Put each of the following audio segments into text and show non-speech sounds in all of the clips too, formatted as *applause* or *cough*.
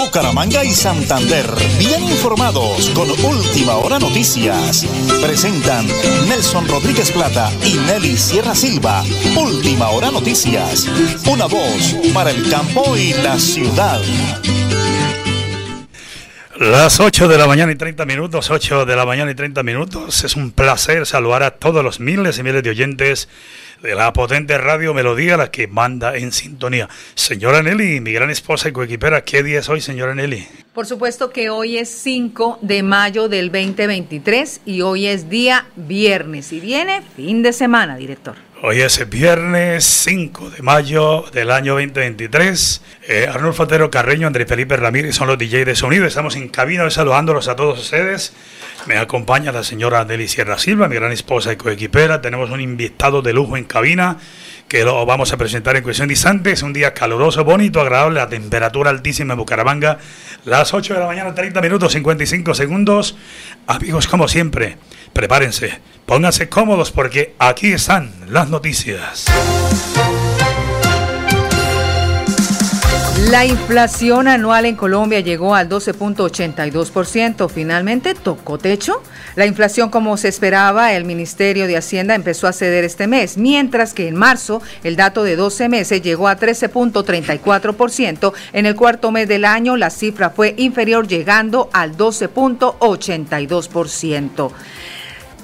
Bucaramanga y Santander, bien informados con Última Hora Noticias. Presentan Nelson Rodríguez Plata y Nelly Sierra Silva. Última Hora Noticias. Una voz para el campo y la ciudad. Las 8 de la mañana y 30 minutos, 8 de la mañana y 30 minutos. Es un placer saludar a todos los miles y miles de oyentes de la potente radio Melodía, la que manda en sintonía. Señora Nelly, mi gran esposa y coequipera, ¿qué día es hoy, señora Nelly? Por supuesto que hoy es 5 de mayo del 2023 y hoy es día viernes y viene fin de semana, director. Hoy es viernes 5 de mayo del año 2023. Eh, Arnulfo Otero Carreño, Andrés Felipe Ramírez son los DJ de sonido. Estamos en cabina saludándolos a todos ustedes. Me acompaña la señora Nelly Sierra Silva, mi gran esposa y coequipera. Tenemos un invitado de lujo en cabina que lo vamos a presentar en cuestión de instantes. Es un día caluroso, bonito, agradable, la temperatura altísima en Bucaramanga. Las 8 de la mañana, 30 minutos, 55 segundos. Amigos, como siempre, prepárense, pónganse cómodos porque aquí están las noticias. La inflación anual en Colombia llegó al 12.82%. Finalmente tocó techo. La inflación, como se esperaba, el Ministerio de Hacienda empezó a ceder este mes, mientras que en marzo el dato de 12 meses llegó a 13.34%. En el cuarto mes del año la cifra fue inferior, llegando al 12.82%.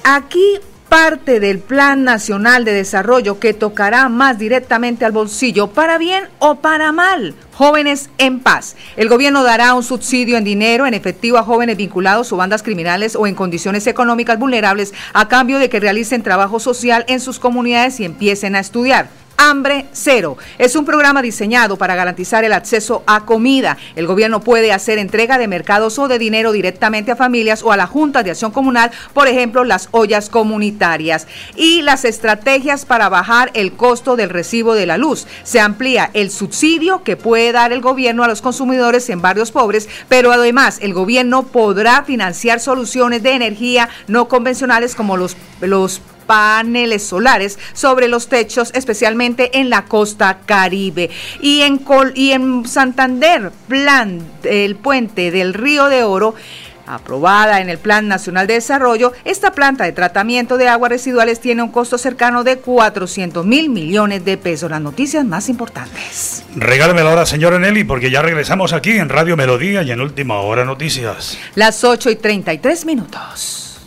Aquí parte del Plan Nacional de Desarrollo que tocará más directamente al bolsillo, para bien o para mal. Jóvenes en Paz. El gobierno dará un subsidio en dinero, en efectivo a jóvenes vinculados o bandas criminales o en condiciones económicas vulnerables a cambio de que realicen trabajo social en sus comunidades y empiecen a estudiar. Hambre Cero. Es un programa diseñado para garantizar el acceso a comida. El gobierno puede hacer entrega de mercados o de dinero directamente a familias o a la Junta de Acción Comunal, por ejemplo, las ollas comunitarias. Y las estrategias para bajar el costo del recibo de la luz. Se amplía el subsidio que puede dar el gobierno a los consumidores en barrios pobres, pero además el gobierno podrá financiar soluciones de energía no convencionales como los, los paneles solares sobre los techos, especialmente en la costa caribe. Y en, y en Santander, plan el puente del Río de Oro aprobada en el Plan Nacional de Desarrollo, esta planta de tratamiento de aguas residuales tiene un costo cercano de 400 mil millones de pesos. Las noticias más importantes. Regálame la hora, señora Nelly, porque ya regresamos aquí en Radio Melodía y en Última Hora Noticias. Las 8 y 33 minutos.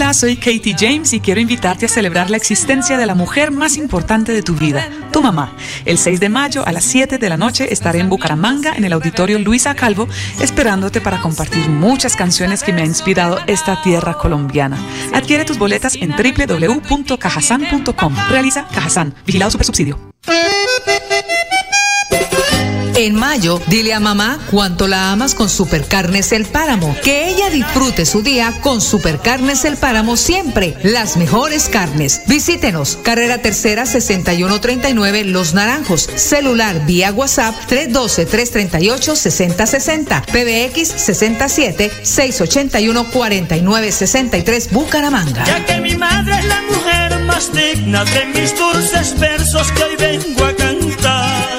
Hola, soy Katie James y quiero invitarte a celebrar la existencia de la mujer más importante de tu vida, tu mamá. El 6 de mayo a las 7 de la noche estaré en Bucaramanga, en el auditorio Luisa Calvo, esperándote para compartir muchas canciones que me ha inspirado esta tierra colombiana. Adquiere tus boletas en www.cajasan.com. Realiza Cajasan, vigilado super subsidio. En mayo, dile a mamá cuánto la amas con Supercarnes El Páramo. Que ella disfrute su día con Supercarnes El Páramo siempre. Las mejores carnes. Visítenos. Carrera Tercera 6139 Los Naranjos. Celular vía WhatsApp 312-338-6060. PBX 67 681 4963 Bucaramanga. Ya que mi madre es la mujer más digna de mis dulces versos que hoy vengo a cantar.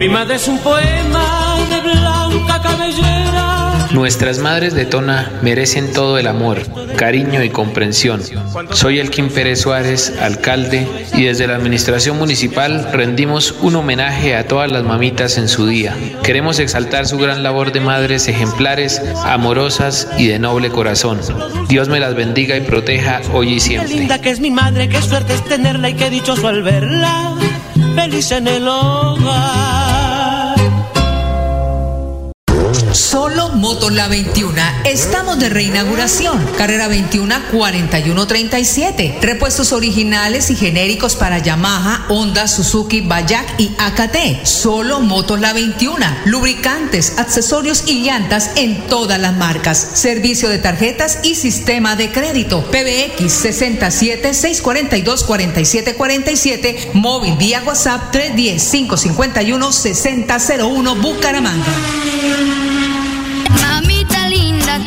Mi madre es un poema de blanca cabellera. Nuestras madres de Tona merecen todo el amor, cariño y comprensión. Soy Elkin Pérez Suárez, alcalde, y desde la administración municipal rendimos un homenaje a todas las mamitas en su día. Queremos exaltar su gran labor de madres ejemplares, amorosas y de noble corazón. Dios me las bendiga y proteja hoy y siempre. Qué linda que es mi madre, qué suerte es tenerla y qué dichoso al verla, feliz en el hogar. Motor La 21. Estamos de reinauguración. Carrera 21 4137. Repuestos originales y genéricos para Yamaha, Honda, Suzuki, Bayak y AKT. Solo Motor La 21. Lubricantes, accesorios y llantas en todas las marcas. Servicio de tarjetas y sistema de crédito. PBX 67 642 4747. Móvil vía WhatsApp 310 551 6001 Bucaramanga. Mamita linda.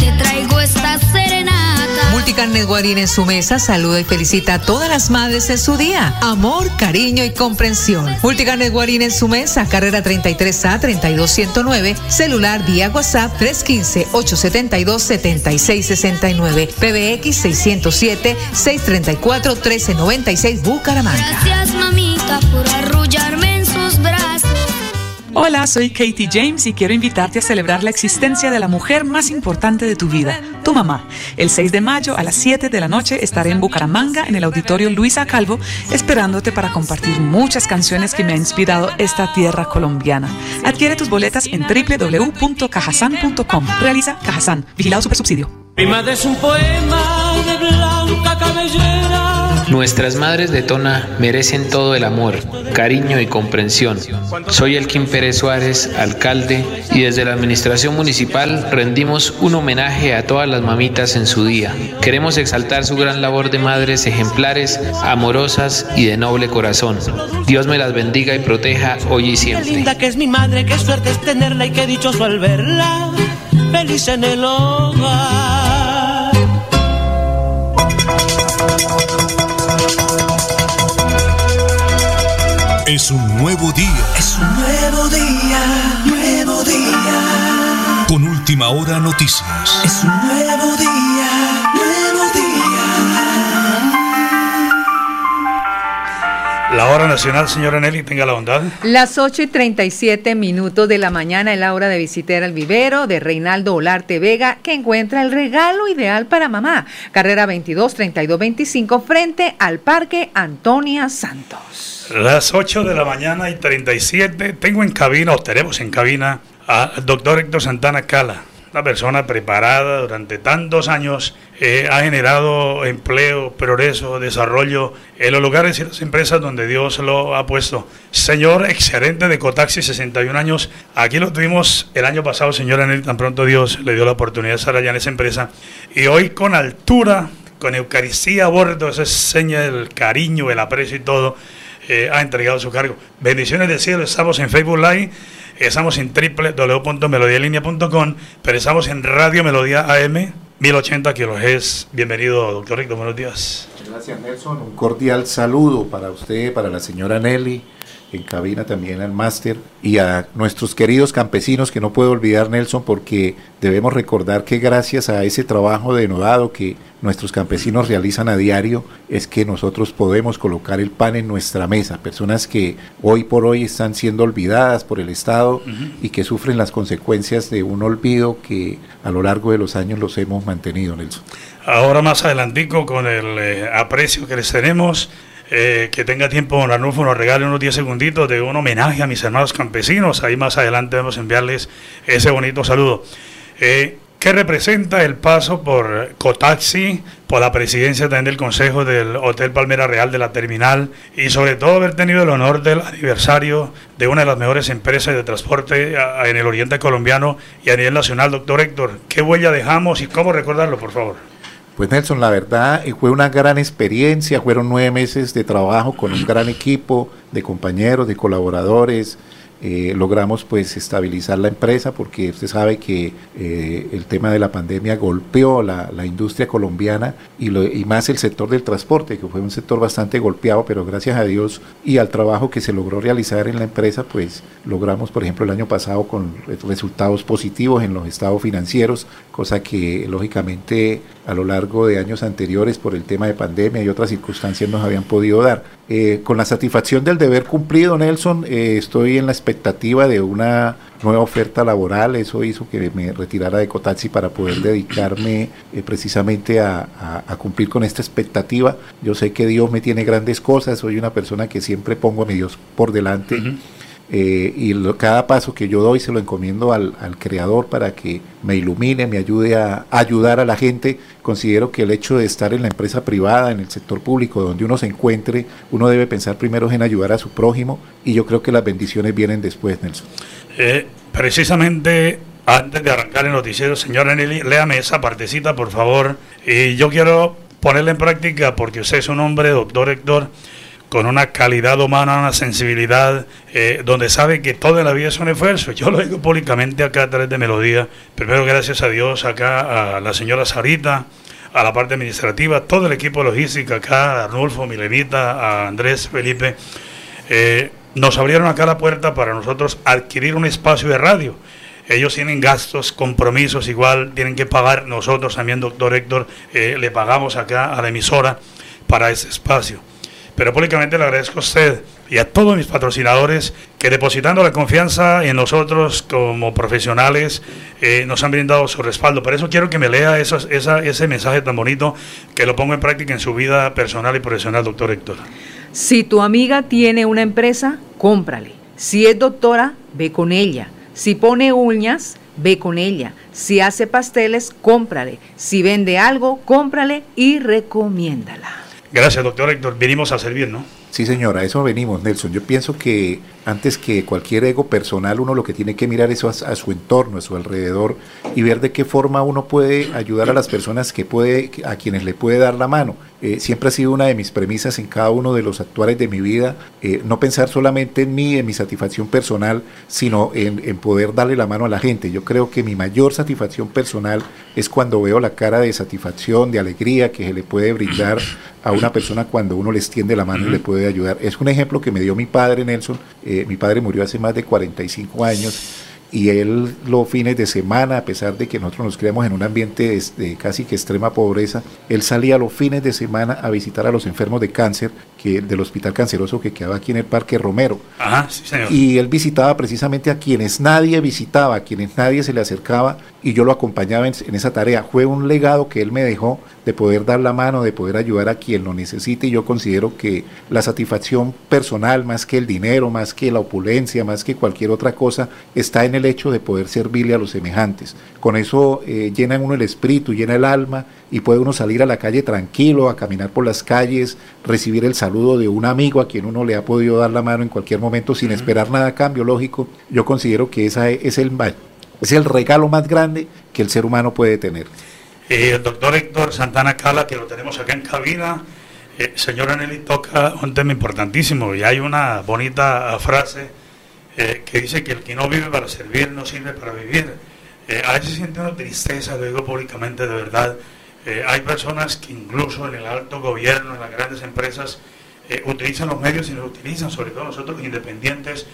esta serenata. Multicarnet Guarín en su mesa saluda y felicita a todas las madres en su día. Amor, cariño y comprensión. Multicarnet Guarín en su mesa, carrera 33A 32109, celular vía WhatsApp 315-872-7669, PBX 607 634 1396 Bucaramanga. Gracias mamita por arrullarme. Hola, soy Katie James y quiero invitarte a celebrar la existencia de la mujer más importante de tu vida, tu mamá. El 6 de mayo a las 7 de la noche estaré en Bucaramanga, en el auditorio Luisa Calvo, esperándote para compartir muchas canciones que me han inspirado esta tierra colombiana. Adquiere tus boletas en www.cajasan.com. Realiza Cajasan, vigilado super subsidio. Madre es un poema de blanca cabellera. Nuestras madres de Tona merecen todo el amor, cariño y comprensión. Soy Elkin Pérez Suárez, alcalde, y desde la administración municipal rendimos un homenaje a todas las mamitas en su día. Queremos exaltar su gran labor de madres ejemplares, amorosas y de noble corazón. Dios me las bendiga y proteja hoy y Qué siempre. linda que es mi madre, qué suerte es tenerla y qué dichoso al verla. Feliz en el hogar. Es un nuevo día. Es un nuevo día, nuevo día. Con última hora noticias. Es un nuevo hora nacional, señora Nelly, tenga la bondad. Las 8 y 37 minutos de la mañana es la hora de visitar el vivero de Reinaldo Olarte Vega, que encuentra el regalo ideal para mamá. Carrera 22 32 25 frente al Parque Antonia Santos. Las 8 de la mañana y 37. Tengo en cabina, o tenemos en cabina, al doctor Héctor Santana Cala. Una persona preparada durante tantos años, eh, ha generado empleo, progreso, desarrollo en los lugares y las empresas donde Dios lo ha puesto. Señor excelente de Cotaxi, 61 años. Aquí lo tuvimos el año pasado, señora Nelly, tan pronto Dios le dio la oportunidad de estar allá en esa empresa. Y hoy con altura, con Eucaristía a bordo, esa es seña del cariño, el aprecio y todo eh, ha entregado su cargo. Bendiciones del cielo, estamos en Facebook Live, estamos en www.melodialinea.com, pero estamos en Radio Melodía AM 1080 kHz. Bienvenido, doctor Rico, buenos días. Gracias Nelson, un cordial saludo para usted, para la señora Nelly, en cabina también al máster y a nuestros queridos campesinos que no puedo olvidar Nelson porque debemos recordar que gracias a ese trabajo denodado que nuestros campesinos realizan a diario es que nosotros podemos colocar el pan en nuestra mesa, personas que hoy por hoy están siendo olvidadas por el Estado y que sufren las consecuencias de un olvido que a lo largo de los años los hemos mantenido Nelson. Ahora más adelantico con el eh, aprecio que les tenemos. Eh, que tenga tiempo, don Arnulfo, nos regale unos 10 segunditos de un homenaje a mis hermanos campesinos. Ahí más adelante vamos a enviarles ese bonito saludo. Eh, ¿Qué representa el paso por Cotaxi, por la presidencia también del Consejo del Hotel Palmera Real de la Terminal y sobre todo haber tenido el honor del aniversario de una de las mejores empresas de transporte en el oriente colombiano y a nivel nacional? Doctor Héctor, ¿qué huella dejamos y cómo recordarlo, por favor? Pues Nelson, la verdad eh, fue una gran experiencia, fueron nueve meses de trabajo con un gran equipo de compañeros, de colaboradores. eh, logramos pues estabilizar la empresa porque usted sabe que eh, el tema de la pandemia golpeó la, la industria colombiana y, lo- y más el sector del transporte, que fue un sector bastante golpeado, pero gracias a Dios y al trabajo que se logró realizar en la empresa, pues logramos, por ejemplo, el año pasado con re- resultados positivos en los estados financieros, cosa que lógicamente a lo largo de años anteriores por el tema de pandemia y otras circunstancias nos habían podido dar. Eh, con la satisfacción del deber cumplido, Nelson, eh, estoy en la expectativa de una nueva oferta laboral. Eso hizo que me retirara de Cotaxi para poder dedicarme eh, precisamente a, cumplir con esta expectativa. Yo sé que Dios me tiene grandes cosas, soy una persona que siempre pongo a mi Dios por delante. Eh, y lo- cada paso que yo doy se lo encomiendo al, al creador para que me ilumine, me ayude a, ayudar a la gente. Considero que el hecho de estar en la empresa privada, en el sector público, donde uno se encuentre, uno debe pensar primero en ayudar a su prójimo y yo creo que las bendiciones vienen después, Nelson. Eh, precisamente antes de arrancar el noticiero, señora Nelly, léame esa partecita, por favor. Y yo quiero ponerla en práctica porque usted es un hombre, doctor Héctor, con una calidad humana, una sensibilidad, eh, donde sabe que todo en la vida es un esfuerzo. Yo lo digo públicamente acá a través de Melodía. Primero, gracias a Dios, acá a la señora Sarita, a la parte administrativa, todo el equipo logístico acá, a Arnulfo, Milenita, a Andrés, Felipe. Eh, nos abrieron acá la puerta para nosotros adquirir un espacio de radio. Ellos tienen gastos, compromisos, igual tienen que pagar. Nosotros también, doctor Héctor, eh, le pagamos acá a la emisora para ese espacio. Pero públicamente le agradezco a usted y a todos mis patrocinadores que depositando la confianza en nosotros como profesionales eh, nos han brindado su respaldo. Por eso quiero que me lea esa, ese mensaje tan bonito que lo pongo en práctica en su vida personal y profesional, doctor Héctor. Si tu amiga tiene una empresa, cómprale. Si es doctora, ve con ella. Si pone uñas, ve con ella. Si hace pasteles, cómprale. Si vende algo, cómprale y recomiéndala. Gracias, doctor Héctor. Venimos a servir, ¿no? Sí, señora, a eso venimos, Nelson. Yo pienso que antes que cualquier ego personal, uno lo que tiene que mirar es a, su entorno, a su alrededor y ver de qué forma uno puede ayudar a las personas que puede, a quienes le puede dar la mano. Eh, siempre ha sido una de mis premisas en cada uno de los actuales de mi vida, eh, no pensar solamente en mí, en mi satisfacción personal, sino en, en, poder darle la mano a la gente. Yo creo que mi mayor satisfacción personal es cuando veo la cara de satisfacción, de alegría que se le puede brindar a una persona cuando uno le extiende la mano y le puede ayudar. Es un ejemplo que me dio mi padre Nelson. Eh, mi padre murió hace más de 45 años y él los fines de semana, a pesar de que nosotros nos creamos en un ambiente de, casi que extrema pobreza, él salía los fines de semana a visitar a los enfermos de cáncer que, del hospital canceroso que quedaba aquí en el Parque Romero. Y él visitaba precisamente a quienes nadie visitaba, a quienes nadie se le acercaba y yo lo acompañaba en, esa tarea. Fue un legado que él me dejó de poder dar la mano, de poder ayudar a quien lo necesite y yo considero que la satisfacción personal, más que el dinero, más que la opulencia, más que cualquier otra cosa, está en el hecho de poder servirle a los semejantes. Con eso eh, llena uno el espíritu, llena el alma y puede uno salir a la calle tranquilo, a caminar por las calles, recibir el saludo de un amigo a quien uno le ha podido dar la mano en cualquier momento sin esperar nada a cambio, lógico. Yo considero que esa es el es el regalo más grande que el ser humano puede tener. Eh, el doctor Héctor Santana Cala, que lo tenemos acá en cabina, eh, señora Nelly toca un tema importantísimo y hay una bonita frase eh, que dice que el que no vive para servir no sirve para vivir. a veces una tristeza, lo digo públicamente de verdad. hay personas que incluso en el alto gobierno, en las grandes empresas, utilizan los medios y nos utilizan, sobre todo nosotros los independientes,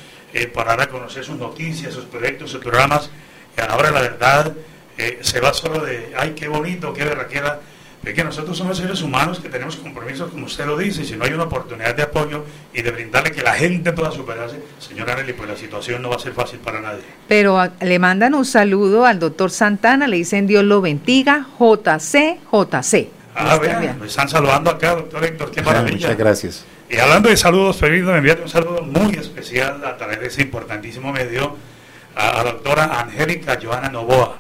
para dar a conocer sus noticias, sus proyectos, sus programas ahora la verdad eh, se va solo de, ay, qué bonito, qué berraquera. Es que nosotros somos seres humanos que tenemos compromisos, como usted lo dice, y si no hay una oportunidad de apoyo y de brindarle que la gente pueda superarse, señora Nelly, pues la situación no va a ser fácil para nadie. Pero le mandan un saludo al doctor Santana, le dicen Dios lo bendiga, JC, JC. Ah, vean, me están saludando acá, doctor Héctor, qué maravilla. Muchas gracias. Y hablando de saludos, permítame enviar un saludo muy especial a través de ese importantísimo medio a la doctora Angélica Joana Novoa.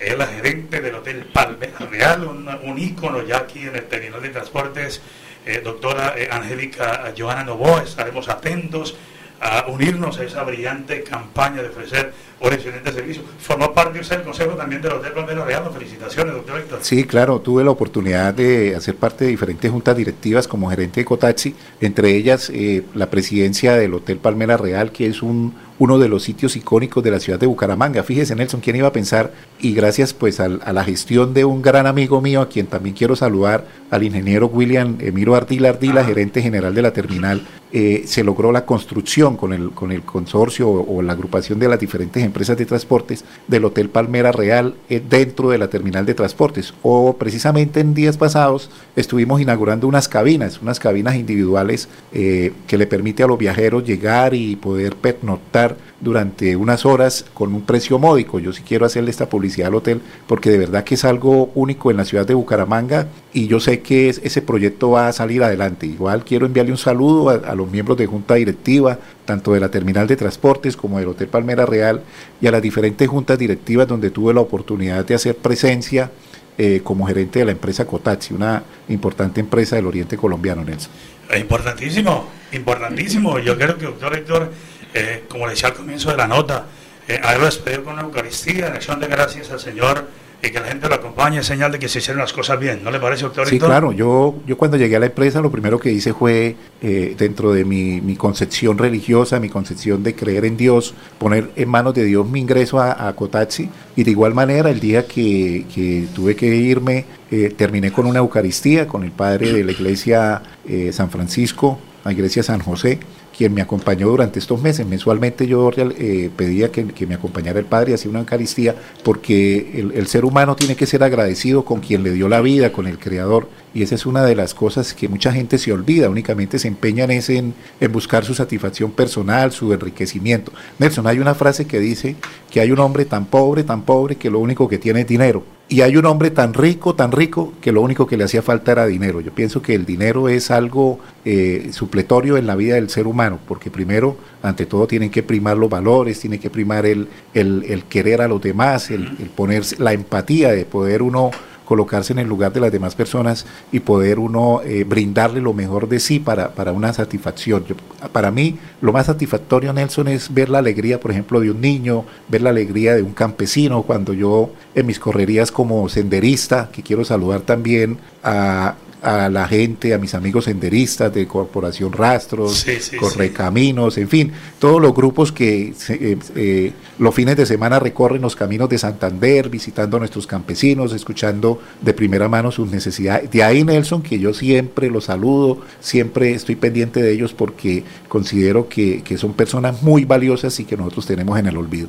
Es la gerente del Hotel Palmera Real, un, ícono ya aquí en el terminal de transportes. Eh, doctora eh, Angélica Joana Novoa, estaremos atentos a unirnos a esa brillante campaña de ofrecer un excelente servicio. Formó parte usted del consejo también del Hotel Palmera Real. Felicitaciones, doctor Héctor. Sí, claro, tuve la oportunidad de hacer parte de diferentes juntas directivas como gerente de Cotaxi, entre ellas eh, la presidencia del Hotel Palmera Real, que es un uno de los sitios icónicos de la ciudad de Bucaramanga. Fíjese, Nelson, ¿quién iba a pensar? Y gracias pues a, la gestión de un gran amigo mío, a quien también quiero saludar, al ingeniero William Emiro Ardila Ardila, gerente general de la terminal, eh, se logró la construcción con el, con el consorcio o, la agrupación de las diferentes empresas de transportes del Hotel Palmera Real eh, dentro de la terminal de transportes. O precisamente en días pasados estuvimos inaugurando unas cabinas, unas cabinas individuales eh, que le permite a los viajeros llegar y poder pernoctar durante unas horas con un precio módico. Yo sí quiero hacerle esta publicidad al hotel porque de verdad que es algo único en la ciudad de Bucaramanga y yo sé que ese proyecto va a salir adelante. Igual quiero enviarle un saludo a, los miembros de junta directiva, tanto de la terminal de transportes como del Hotel Palmera Real y a las diferentes juntas directivas donde tuve la oportunidad de hacer presencia eh, como gerente de la empresa Cotaxi, una importante empresa del oriente colombiano, Nelson. Importantísimo, importantísimo. Yo creo que, doctor Héctor, eh, como le decía al comienzo de la nota, eh, haberlo despedido con una Eucaristía, en acción de gracias al Señor y que la gente lo acompañe, señal de que se hicieron las cosas bien. ¿No le parece, doctor? Sí, claro. Yo, yo cuando llegué a la empresa, lo primero que hice fue, eh, dentro de mi, mi, concepción religiosa, mi concepción de creer en Dios, poner en manos de Dios mi ingreso a, a Cotaxi. Y de igual manera, el día que, que tuve que irme, eh, terminé con una Eucaristía con el padre de la iglesia eh, San Francisco, la iglesia San José quien me acompañó durante estos meses. Mensualmente yo eh, pedía que, que, me acompañara el Padre y hacía una Eucaristía, porque el, ser humano tiene que ser agradecido con quien le dio la vida, con el Creador. Y esa es una de las cosas que mucha gente se olvida, únicamente se empeñan en, en buscar su satisfacción personal, su enriquecimiento. Nelson, hay una frase que dice que hay un hombre tan pobre, tan pobre, que lo único que tiene es dinero. Y hay un hombre tan rico, tan rico, que lo único que le hacía falta era dinero. Yo pienso que el dinero es algo eh, supletorio en la vida del ser humano, porque primero, ante todo, tienen que primar los valores, tiene que primar el, el, el querer a los demás, el, el poner la empatía de poder uno colocarse en el lugar de las demás personas y poder uno eh, brindarle lo mejor de sí para, para una satisfacción. Para mí, lo más satisfactorio, Nelson, es ver la alegría, por ejemplo, de un niño, ver la alegría de un campesino, cuando yo en mis correrías como senderista, que quiero saludar también a a la gente, a mis amigos senderistas de Corporación Rastros, Sí, sí, Correcaminos, en fin, todos los grupos que eh, eh, los fines de semana recorren los caminos de Santander, visitando a nuestros campesinos, escuchando de primera mano sus necesidades. De ahí, Nelson, que yo siempre los saludo, siempre estoy pendiente de ellos porque considero que, que son personas muy valiosas y que nosotros tenemos en el olvido.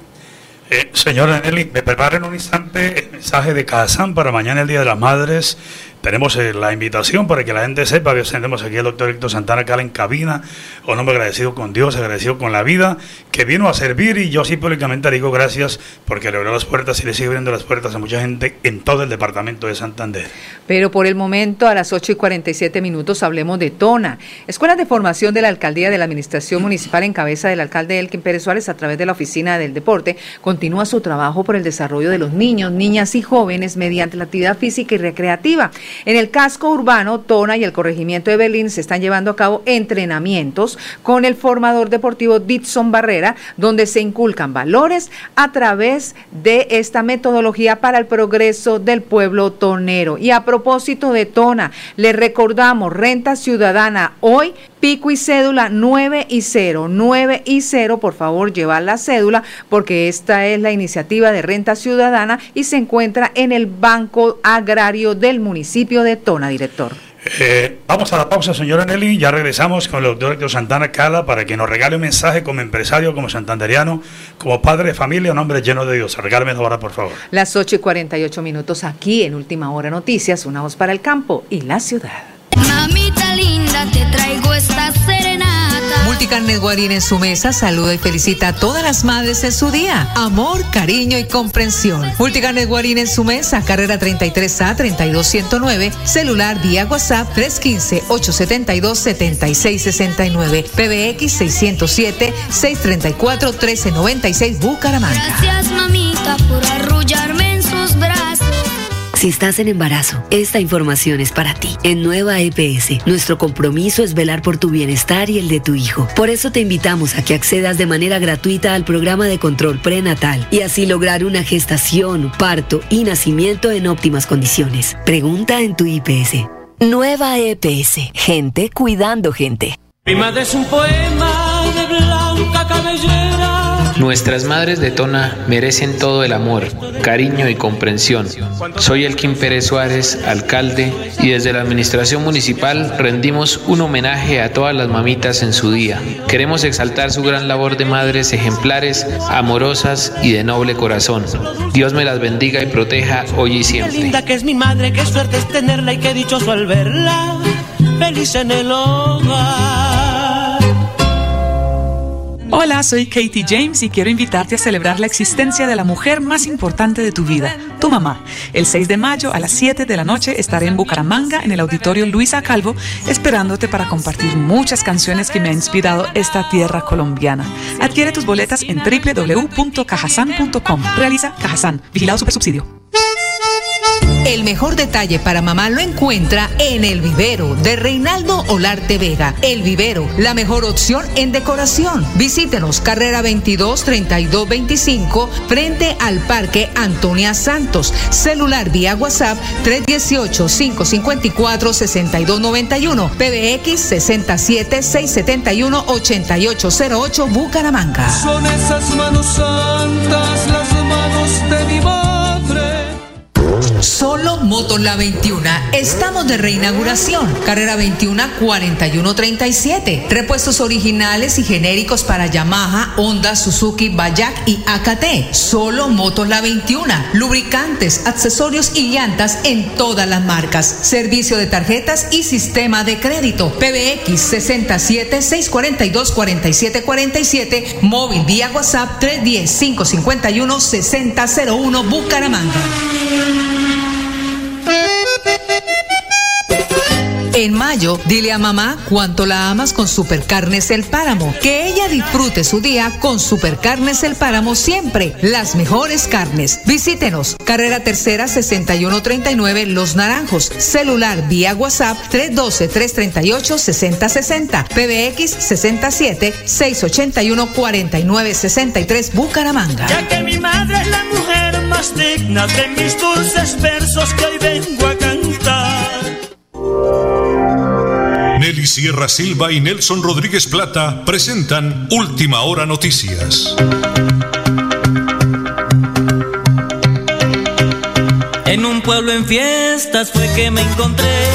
Eh, señora Nelly, me prepara en un instante el mensaje de Kazán para mañana, el Día de las Madres. Tenemos eh, la invitación para que la gente sepa que tenemos aquí al doctor Héctor Santana Cala en cabina, un hombre agradecido con Dios, agradecido con la vida, que vino a servir y yo sí públicamente le digo gracias porque le abrió las puertas y le sigue abriendo las puertas a mucha gente en todo el departamento de Santander. Pero por el momento, a las 8 y 47 minutos, hablemos de Tona. Escuelas de formación de la Alcaldía de la Administración Municipal en cabeza del alcalde Elkin Pérez Suárez a través de la Oficina del Deporte continúa su trabajo por el desarrollo de los niños, niñas y jóvenes mediante la actividad física y recreativa. En el casco urbano, Tona y el corregimiento de Berlín se están llevando a cabo entrenamientos con el formador deportivo Ditson Barrera, donde se inculcan valores a través de esta metodología para el progreso del pueblo tonero. Y a propósito de Tona, le recordamos renta ciudadana hoy pico y cédula 9 y 0, 9 y 0, por favor llevar la cédula porque esta es la iniciativa de renta ciudadana y se encuentra en el Banco Agrario del municipio de Tona, director. Eh, vamos a la pausa, señora Nelly. Ya regresamos con el doctor Santana Cala para que nos regale un mensaje como empresario, como santanderiano, como padre de familia, un hombre lleno de Dios. Regálame ahora, por favor. Las 8 y 48 minutos aquí en Última Hora Noticias, una voz para el campo y la ciudad. Mamita linda, te traigo esta serenata. Multicarnes Guarín en su mesa saluda y felicita a todas las madres en su día. Amor, cariño y comprensión. Multicarnes Guarín en su mesa, carrera 33A 32109, celular vía WhatsApp 315-872-7669, PBX 607-634-1396, Bucaramanga. Gracias, mamita, por arrullarme. Si estás en embarazo, esta información es para ti. En Nueva EPS, nuestro compromiso es velar por tu bienestar y el de tu hijo. Por eso te invitamos a que accedas de manera gratuita al programa de control prenatal y así lograr una gestación, parto y nacimiento en óptimas condiciones. Pregunta en tu IPS. Nueva EPS, gente cuidando gente. Mi madre es un poema de blanca cabellera. Nuestras madres de Tona merecen todo el amor, cariño y comprensión. Soy Elkin Pérez Suárez, alcalde, y desde la administración municipal rendimos un homenaje a todas las mamitas en su día. Queremos exaltar su gran labor de madres ejemplares, amorosas y de noble corazón. Dios me las bendiga y proteja hoy y Qué siempre. linda que es mi madre, qué suerte es tenerla y qué dichoso al verla. Feliz en el hogar. Hola, soy Katie James y quiero invitarte a celebrar la existencia de la mujer más importante de tu vida, tu mamá. El 6 de mayo a las 7 de la noche estaré en Bucaramanga en el auditorio Luisa Calvo esperándote para compartir muchas canciones que me han inspirado esta tierra colombiana. Adquiere tus boletas en www.cajasan.com. Realiza Cajasan, vigilado super subsidio. El mejor detalle para mamá lo encuentra en El Vivero de Reinaldo Olarte Vega. El Vivero, la mejor opción en decoración. Visítenos, carrera 22 32 25, frente al Parque Antonia Santos. Celular vía WhatsApp 318 554 6291, PBX 67 671 8808 Bucaramanga. Son esas manos santas las manos de mi Solo Motos La 21. Estamos de reinauguración. Carrera 21 4137. Repuestos originales y genéricos para Yamaha, Honda, Suzuki, Bayak y AKT. Solo Motos La 21. Lubricantes, accesorios y llantas en todas las marcas. Servicio de tarjetas y sistema de crédito. PBX 67 642 4747. Móvil vía WhatsApp 310 551 6001 Bucaramanga. En mayo, dile a mamá cuánto la amas con Supercarnes El Páramo. Que ella disfrute su día con Supercarnes El Páramo siempre. Las mejores carnes. Visítenos. Carrera Tercera 6139 Los Naranjos. Celular vía WhatsApp 312-338-6060. PBX 67 681 4963 Bucaramanga. Ya que mi madre es la mujer más digna de mis dulces versos que hoy vengo a cantar. Nelly Sierra Silva y Nelson Rodríguez Plata presentan Última Hora Noticias. En un pueblo en fiestas fue que me encontré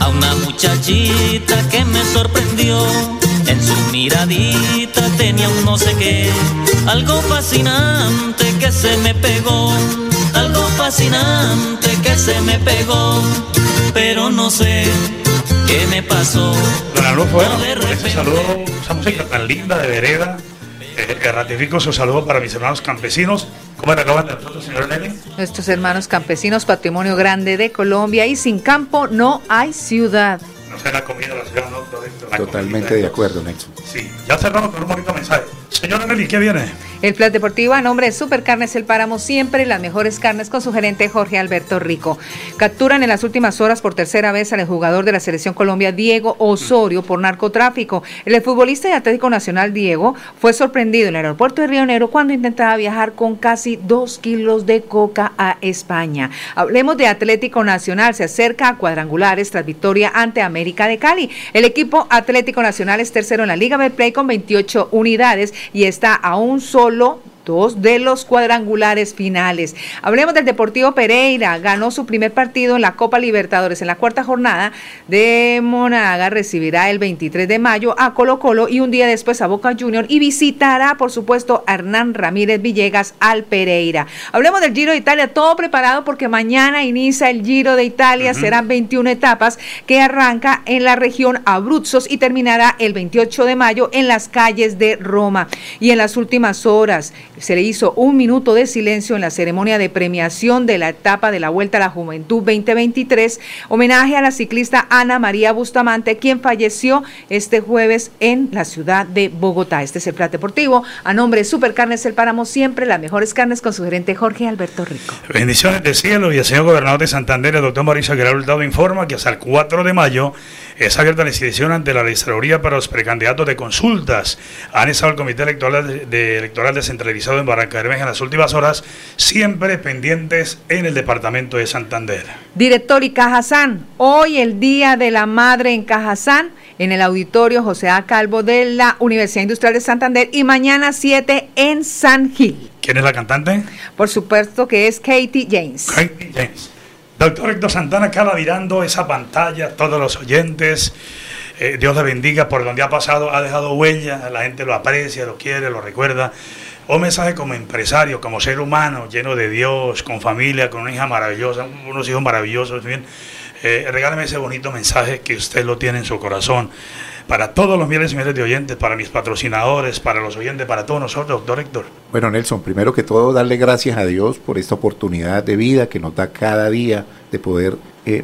a una muchachita que me sorprendió. En su miradita tenía un no sé qué, algo fascinante que se me pegó, algo fascinante que se me pegó, pero no sé ¿Qué me pasó? Don Arnulfo, bueno, por ese saludo, esa música tan linda de vereda, eh, que ratifico su saludo para mis hermanos campesinos. ¿Cómo le acaban de nosotros, señor Nelly? Nuestros hermanos campesinos, patrimonio grande de Colombia y sin campo no hay ciudad. No sé la comida la ciudad, ¿no? Totalmente de acuerdo, Nelson. Sí, ya cerramos con un bonito mensaje. Señor Nelly, ¿qué viene? El Plan Deportivo a nombre de Supercarnes El Páramo, siempre las mejores carnes con su gerente Jorge Alberto Rico. Capturan en las últimas horas por tercera vez al jugador de la Selección Colombia, Diego Osorio, por narcotráfico. El futbolista de Atlético Nacional, Diego, fue sorprendido en el aeropuerto de Río Negro cuando intentaba viajar con casi dos kilos de coca a España. Hablemos de Atlético Nacional, se acerca a cuadrangulares tras victoria ante América de Cali. El equipo Atlético Nacional es tercero en la Liga Betplay con 28 unidades y está a un solo dos de los cuadrangulares finales. Hablemos del Deportivo Pereira, ganó su primer partido en la Copa Libertadores en la cuarta jornada de Monaga, recibirá el 23 de mayo a Colo Colo y un día después a Boca Junior y visitará por supuesto a Hernán Ramírez Villegas al Pereira. Hablemos del Giro de Italia, todo preparado porque mañana inicia el Giro de Italia, serán 21 etapas que arranca en la región Abruzos y terminará el 28 de mayo en las calles de Roma. Y en las últimas horas, se le hizo un minuto de silencio en la ceremonia de premiación de la etapa de la Vuelta a la Juventud 2023, homenaje a la ciclista Ana María Bustamante, quien falleció este jueves en la ciudad de Bogotá. Este es el Plato Deportivo. A nombre de Supercarnes El Páramo, siempre las mejores carnes con su gerente Jorge Alberto Rico. Bendiciones del cielo y el señor gobernador de Santander, el doctor Mauricio Aguilar Hurtado, informa que hasta el 4 de mayo es abierta la inscripción ante la registraduría para los precandidatos de consultas. Han estado el Comité Electoral, de, de electoral descentralizado en Barranca Bermeja en las últimas horas, siempre pendientes en el departamento de Santander. Director y Cajazán, hoy el Día de la Madre en Cajazán, en el auditorio José A. Calvo de la Universidad Industrial de Santander y mañana 7 en San Gil. ¿Quién es la cantante? Por supuesto que es Katie James. Katie James. Doctor Héctor Santana acaba virando esa pantalla todos los oyentes. Eh, Dios le bendiga por donde ha pasado, ha dejado huella, la gente lo aprecia, lo quiere, lo recuerda. Un mensaje como empresario, como ser humano, lleno de Dios, con familia, con una hija maravillosa, unos hijos maravillosos. Bien, eh, regálame ese bonito mensaje que usted lo tiene en su corazón. Para todos los miles y miles de oyentes, para mis patrocinadores, para los oyentes, para todos nosotros, doctor Héctor. Bueno, Nelson, primero que todo, darle gracias a Dios por esta oportunidad de vida que nos da cada día de poder eh,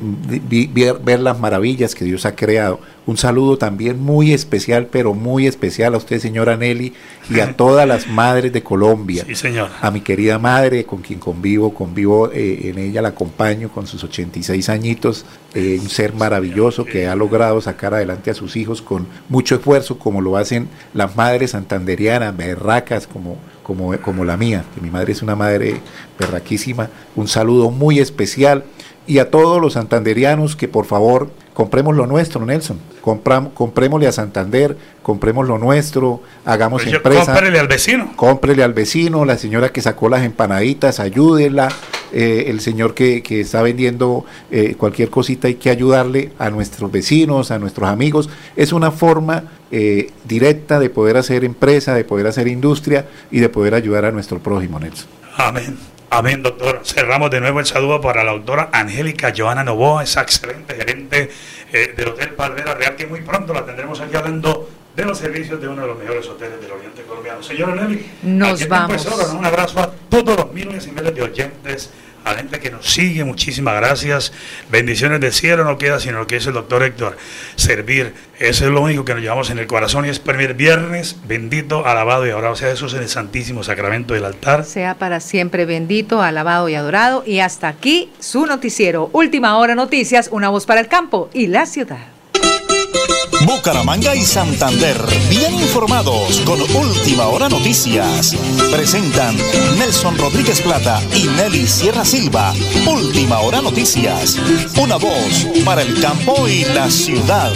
ver, las maravillas que Dios ha creado. Un saludo también muy especial, pero muy especial a usted, señora Nelly, y a *laughs* todas las madres de Colombia. Sí, señor. A mi querida madre, con quien convivo, convivo eh, en ella, la acompaño con sus 86 añitos, eh, un ser maravilloso que ha logrado sacar adelante a sus hijos con mucho esfuerzo, como lo hacen las madres santanderianas, berracas, como, como, como la mía, que mi madre es una madre berraquísima. Un saludo muy especial y a todos los santanderianos que por favor compremos lo nuestro, Nelson. Compramos, comprémosle a Santander, compremos lo nuestro, hagamos pues empresa. Cómprele al vecino. Cómprele al vecino, la señora que sacó las empanaditas, ayúdela. Eh, el señor que, que está vendiendo eh, cualquier cosita hay que ayudarle a nuestros vecinos, a nuestros amigos. Es una forma eh, directa de poder hacer empresa, de poder hacer industria y de poder ayudar a nuestro prójimo, Nelson. Amén. Amén, doctor. Cerramos de nuevo el saludo para la doctora Angélica Joana Novoa, esa excelente gerente eh, del Hotel Palmera Real, que muy pronto la tendremos aquí hablando de los servicios de uno de los mejores hoteles del Oriente Colombiano. Señora Nelly, nos vamos. un abrazo a todos los miles y miles de oyentes a la gente que nos sigue, muchísimas gracias. Bendiciones del cielo no queda sino lo que es el doctor Héctor. Servir, eso es lo único que nos llevamos en el corazón y es primer viernes, bendito, alabado y adorado sea Jesús en el Santísimo Sacramento del altar. Sea para siempre bendito, alabado y adorado. Y hasta aquí su noticiero. Última hora noticias, una voz para el campo y la ciudad. Bucaramanga y Santander, bien informados con Última Hora Noticias. Presentan Nelson Rodríguez Plata y Nelly Sierra Silva. Última Hora Noticias. Una voz para el campo y la ciudad.